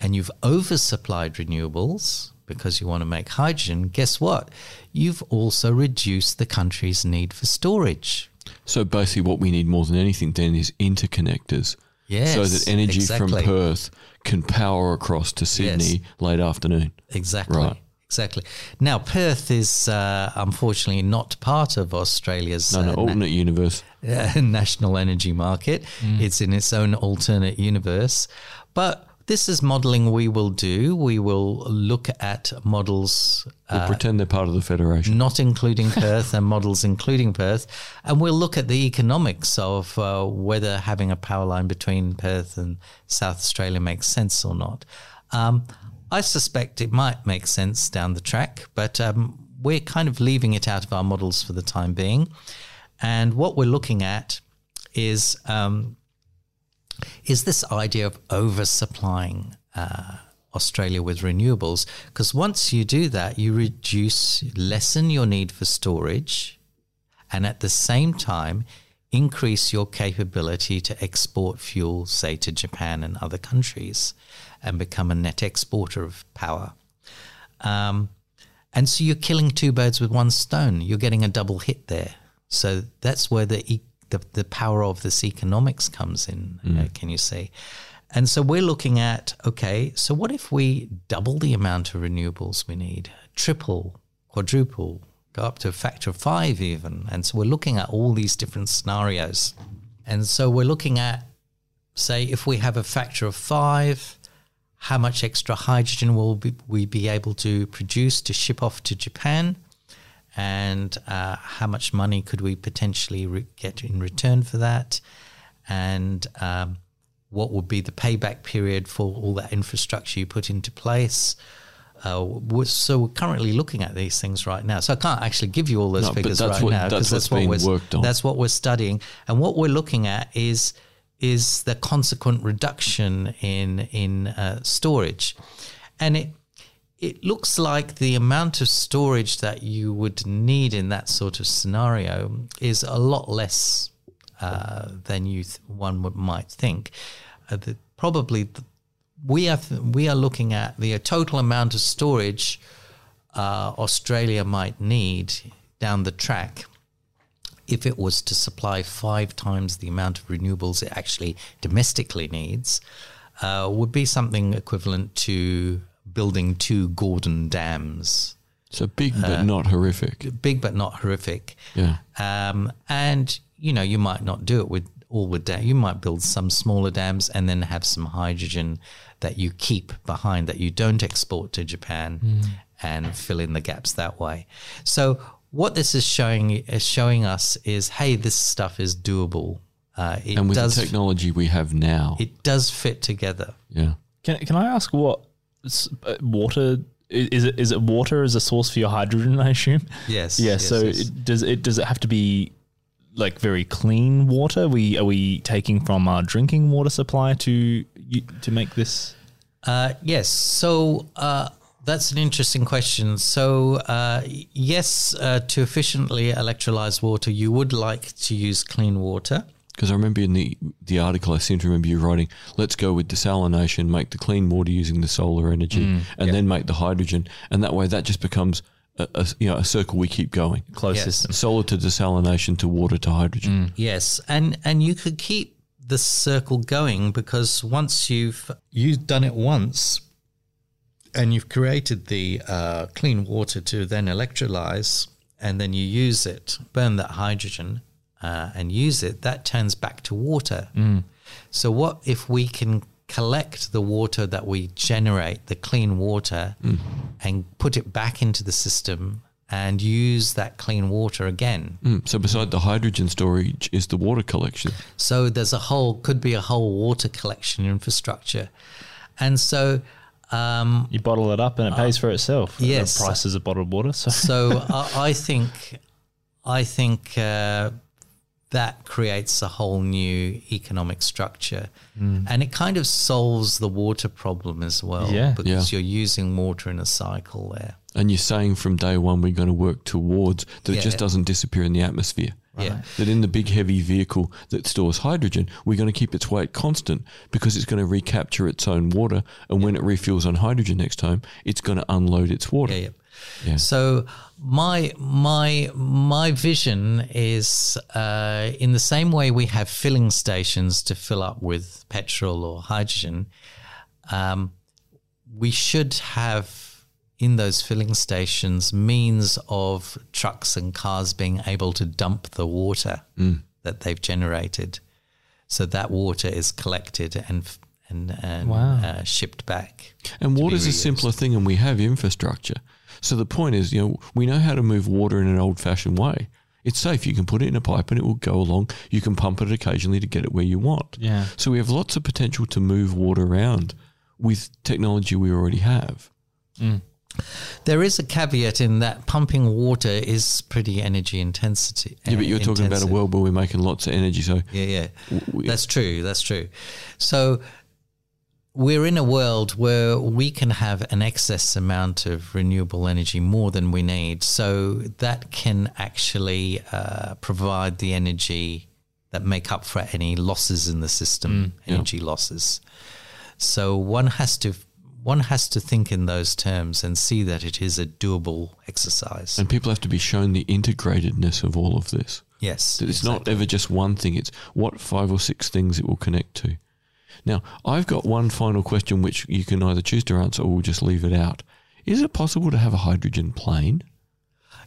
and you've oversupplied renewables because you want to make hydrogen, guess what? You've also reduced the country's need for storage. So basically, what we need more than anything then is interconnectors. Yes, so that energy exactly. from Perth can power across to Sydney late afternoon. Exactly. Right. Exactly. Now, Perth is uh, unfortunately not part of Australia's No, no, uh, na- alternate universe. uh, national energy market. It's in its own alternate universe. But this is modeling we will do. We will look at models We'll pretend they're part of the Federation. not including Perth and models including Perth. And we'll look at the economics of uh, whether having a power line between Perth and South Australia makes sense or not. Um, I suspect it might make sense down the track, but um, we're kind of leaving it out of our models for the time being. And what we're looking at is um, is this idea of oversupplying uh, Australia with renewables. Because once you do that, you reduce, lessen your need for storage, and at the same time, increase your capability to export fuel, say, to Japan and other countries, and become a net exporter of power. Um, and so you're killing two birds with one stone. You're getting a double hit there. So that's where the e- the, the power of this economics comes in. uh, can you see? And so we're looking at okay. So what if we double the amount of renewables we need, triple, quadruple, go up to a factor of five even? And so we're looking at all these different scenarios. And so we're looking at say if we have a factor of five how much extra hydrogen will be, we be able to produce to ship off to Japan, and uh, how much money could we potentially re- get in return for that, and um, what would be the payback period for all that infrastructure you put into place. Uh, we're, so we're currently looking at these things right now. So I can't actually give you all those No, figures right what- now because what's that's what we're worked on. that's what we're studying, and what we're looking at is is the consequent reduction in in uh, storage, and it it looks like the amount of storage that you would need in that sort of scenario is a lot less uh, than you th- one would, might think. Uh, the, probably th- we are th- we are looking at the total amount of storage uh, Australia might need down the track if it was to supply five times the amount of renewables it actually domestically needs, uh, would be something equivalent to building two Gordon dams. So big Uh, but not horrific. Big but not horrific. Yeah. Um, and you know, you might not do it with all with dam. You might build some smaller dams and then have some hydrogen that you keep behind that you don't export to Japan and fill in the gaps that way. So what this is showing is showing us is, hey, this stuff is doable. Uh, it And with does the technology we have now. it does fit together. yeah. Can can I ask what uh, water is it? Is it water as a source for your hydrogen? I assume. Yes. Yeah. yes, so yes. It, does it does it have to be like very clean water? We are we taking from our drinking water supply to to make this? Uh, yes. So uh, that's an interesting question. So uh, yes, uh, to efficiently electrolyze water, you would like to use clean water. Because I remember in the, the article, I seem to remember you writing, let's go with desalination, make the clean water using the solar energy, Mm, and then make the hydrogen. And that way, that just becomes a, a, you know, a circle we keep going. Closed Yes. system. Solar to desalination to water to hydrogen. Yes, and and you could keep the circle going because once you've you've done it once, and you've created the uh, clean water to then electrolyze, and then you use it, burn that hydrogen, uh, and use it. That turns back to water. So what if we can collect the water that we generate, the clean water, and put it back into the system and use that clean water again. Mm, so beside the hydrogen storage is the water collection. So there's a whole, could be a whole water collection infrastructure. And so, um, You bottle it up and it pays for itself. yes. The prices of bottled water. So so I, I think, I think uh, that creates a whole new economic structure, and it kind of solves the water problem as well. Yeah. because Yeah. you're using water in a cycle there. And you're saying from day one we're going to work towards that it just doesn't disappear in the atmosphere. Yeah. That in the big heavy vehicle that stores hydrogen, we're going to keep its weight constant because it's going to recapture its own water. And when it refuels on hydrogen next time, it's going to unload its water. Yeah, yeah. Yeah. So my my my vision is uh, in the same way we have filling stations to fill up with petrol or hydrogen. Um, we should have in those filling stations means of trucks and cars being able to dump the water that they've generated, so that water is collected and and, and Wow. uh, shipped back. And water is a simpler thing, and we have infrastructure. So the point is, you know, we know how to move water in an old-fashioned way. It's safe. You can put it in a pipe and it will go along. You can pump it occasionally to get it where you want. yeah. So we have lots of potential to move water around with technology we already have. There is a caveat in that pumping water is pretty energy intensity. Yeah, but you're talking about a world where we're making lots of energy. So Yeah, yeah, that's true. That's true. So we're in a world where we can have an excess amount of renewable energy, more than we need. So that can actually uh, provide the energy that make up for any losses in the system, yeah. energy losses. So one has to one has to think in those terms and see that it is a doable exercise. and people have to be shown the integratedness of all of this. yes, it's not ever just one thing. It's what five or six things it will connect to. Now, I've got one final question which you can either choose to answer or we'll just leave it out. Is it possible to have a hydrogen plane?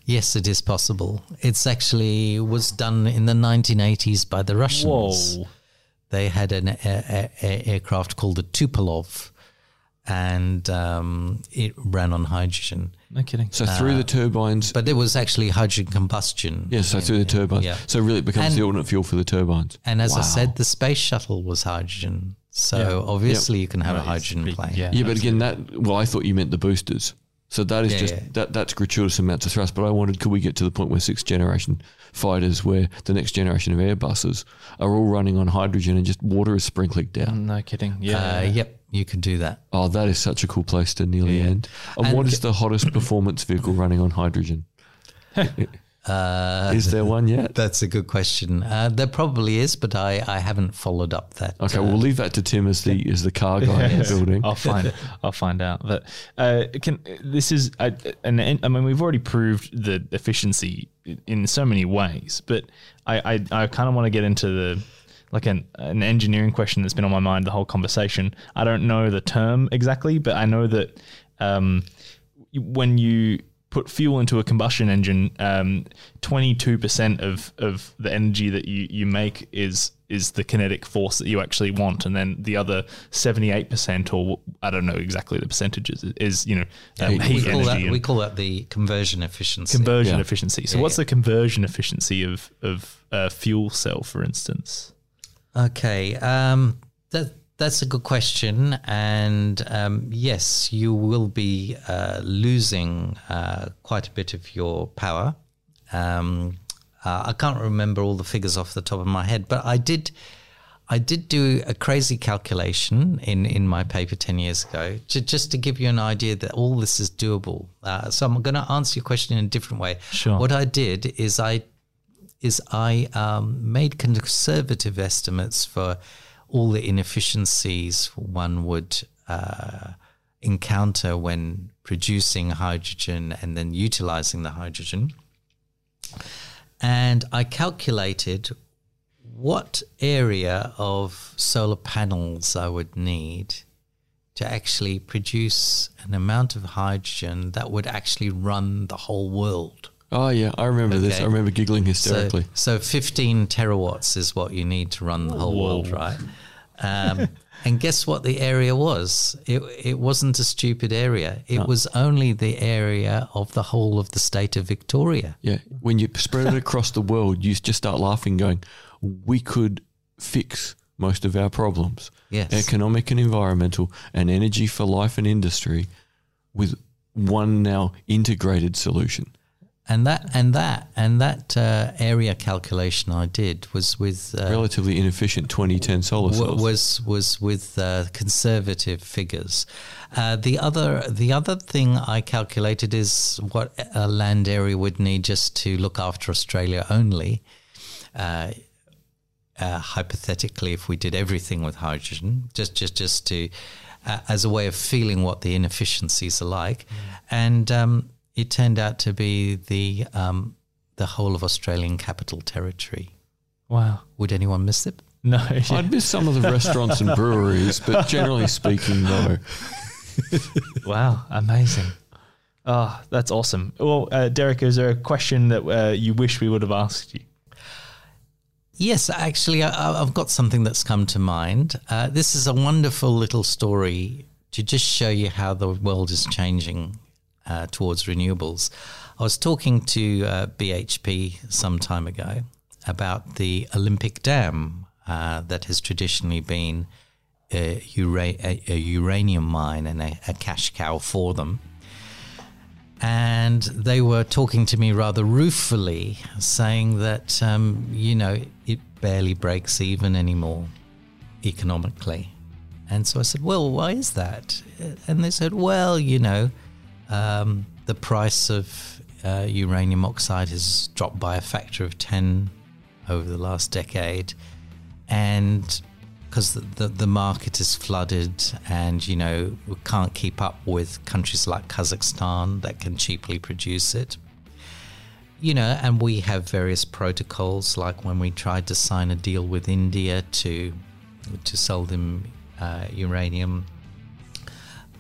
Yes, it is possible. It's actually was done in the 1980s by the Russians. Whoa. They had an a, a, a aircraft called the Tupolev, and um, it ran on hydrogen. No kidding. So through the turbines. But it was actually hydrogen combustion. Yes, so through the turbines. yeah. So really it becomes And- the alternate fuel for the turbines. And as I said, the space shuttle was hydrogen. So Yeah. obviously you can have a Right, it's hydrogen big- plane. yeah. Yeah, but again, that well, I thought you meant the boosters. So that is Yeah, just yeah. that that's gratuitous amounts of thrust. But I wanted, could we get to the point where sixth generation fighters, where the next generation of Airbuses are all running on hydrogen and just water is sprinkling down? No kidding. Yeah. Uh, yep, you can do that. Oh, that is such a cool place to nearly Yeah. end. And, And- what is the hottest performance vehicle running on hydrogen? Uh, Is there one yet? that's a good question. Uh, there probably is, but I, I haven't followed up that. Okay, uh, we'll leave that to Tim as the as the car guy in the building. I'll find I'll find out. But uh, can this is I, an I mean we've already proved the efficiency in so many ways, but I I, I kind of want to get into the like an an engineering question that's been on my mind the whole conversation. I don't know the term exactly, but I know that um, when you put fuel into a combustion engine, twenty two percent of of the energy that you you make is is the kinetic force that you actually want, and then the other seventy eight percent, or I don't know exactly the percentages, is you know um, Heat. we call energy that we call that the conversion efficiency. conversion Yeah. efficiency. So, Yeah, what's yeah. the conversion efficiency of of a fuel cell, for instance? Okay, um, that that's a good question, and um, yes, you will be uh, losing uh, quite a bit of your power. Um, uh, I can't remember all the figures off the top of my head, but I did. I did do a crazy calculation in, in my paper 10 years ago, ju- just to give you an idea that all this is doable. Uh, so I'm going to answer your question in a different way. Sure. What I did is I is I um, made conservative estimates for all the inefficiencies one would uh, encounter when producing hydrogen and then utilizing the hydrogen. And I calculated what area of solar panels I would need to actually produce an amount of hydrogen that would actually run the whole world. Oh yeah, I remember this. I remember giggling hysterically. so 15 terawatts is what you need to run the whole world, right? Um, And guess what the area was? It, it wasn't a stupid area. It was only the area of the whole of the state of Victoria. Yeah. When you spread it across the world, you just start laughing, going, we could fix most of our problems Yes. economic and environmental, and energy for life and industry with one now integrated solution. And that and that and that uh, area calculation I did was with uh, Relatively inefficient 2010 solar w- cells. was was with uh, conservative figures. Uh, the other the other thing I calculated is what a land area would need just to look after Australia only. Uh, uh, hypothetically, if we did everything with hydrogen, just just just to uh, as a way of feeling what the inefficiencies are like, and um, it turned out to be the um, the whole of Australian Capital Territory. Wow. Would anyone miss it? No. yeah. I'd miss some of the restaurants and breweries, but generally speaking, no. Wow, amazing. Oh, that's awesome. Well, uh, Derek, is there a question that uh, you wish we would have asked you? Yes, actually, I, I've got something that's come to mind. Uh, this is a wonderful little story to just show you how the world is changing uh, towards renewables. I was talking to uh, BHP some time ago about the Olympic Dam uh, that has traditionally been a, ura- a, a uranium mine and a, a cash cow for them and they were talking to me rather ruefully, saying that um, you know it barely breaks even anymore economically. And so I said, "Well, why is that?" And they said, "Well, you know, um, the price of uh, uranium oxide has dropped by a factor of ten over the last decade, and." Because the, the, the market is flooded, and you know we can't keep up with countries like Kazakhstan that can cheaply produce it. You know, and we have various protocols, like when we tried to sign a deal with India to to sell them uh, uranium.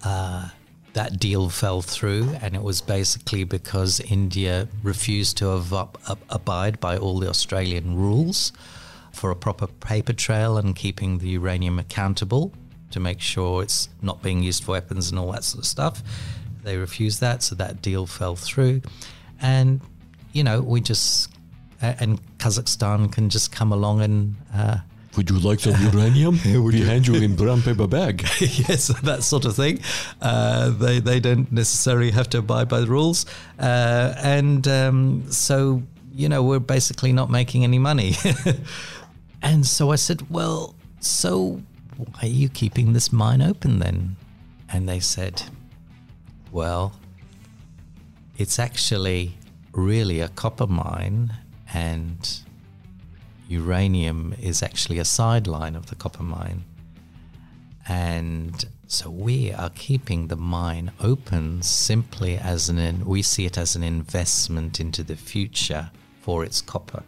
Uh, that deal fell through, and it was basically because India refused to ab- abide by all the Australian rules for a proper paper trail and keeping the uranium accountable to make sure it's not being used for weapons and all that sort of stuff. They refused that, so that deal fell through. And, you know, we just, and Kazakhstan can just come along and, uh, Would you like some uranium? we hand you in brown paper bag. yes, that sort of thing. Uh, they they don't necessarily have to abide by the rules, uh, and um, so you know we're basically not making any money. and so I said, well, so why are you keeping this mine open then? And they said, well, it's actually really a copper mine, and uranium is actually a sideline of the copper mine. And so we are keeping the mine open simply as an, in, we see it as an investment into the future for its copper.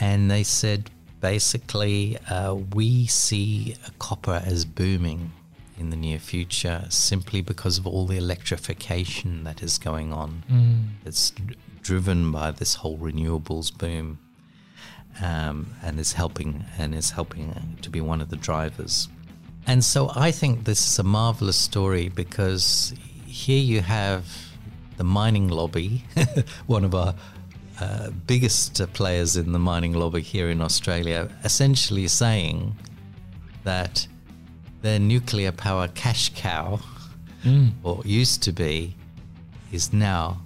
And they said basically, uh, we see copper as booming in the near future simply because of all the electrification that is going on. It's driven by this whole renewables boom um, and is helping and is helping to be one of the drivers. And so I think this is a marvelous story because here you have the mining lobby, one of our uh, biggest players in the mining lobby here in Australia, essentially saying that their nuclear power cash cow, or used to be, is now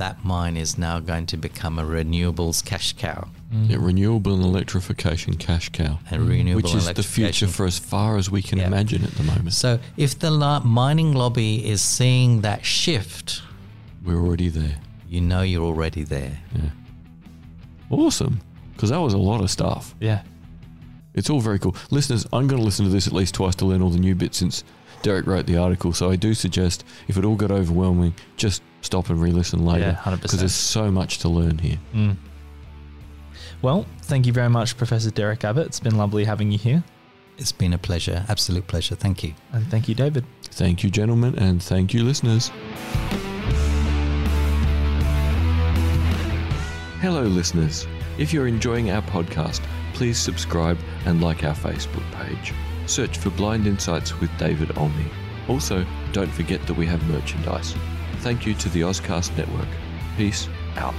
that mine is now going to become a renewables cash cow. Mm. Yeah, renewable and electrification cash cow. And renewable Which is the future for as far as we can Yeah. imagine at the moment. So if the la- mining lobby is seeing that shift, We're already there. you know you're already there. Yeah. Awesome. Because that was a lot of stuff. Yeah. It's all very cool. Listeners, I'm going to listen to this at least twice to learn all the new bits since Derek wrote the article. So I do suggest if it all got overwhelming, just stop and re listen later. Yeah, 100%. Because there's so much to learn here. Mm. Well, thank you very much, Professor Derek Abbott. It's been lovely having you here. It's been a pleasure, absolute pleasure. Thank you. And thank you, David. Thank you, gentlemen, and thank you, listeners. Hello, listeners. If you're enjoying our podcast, please subscribe and like our Facebook page. search for Blind Insights with David Olney. Also, don't forget that we have merchandise. Thank you to the Ozcast Network. Peace out.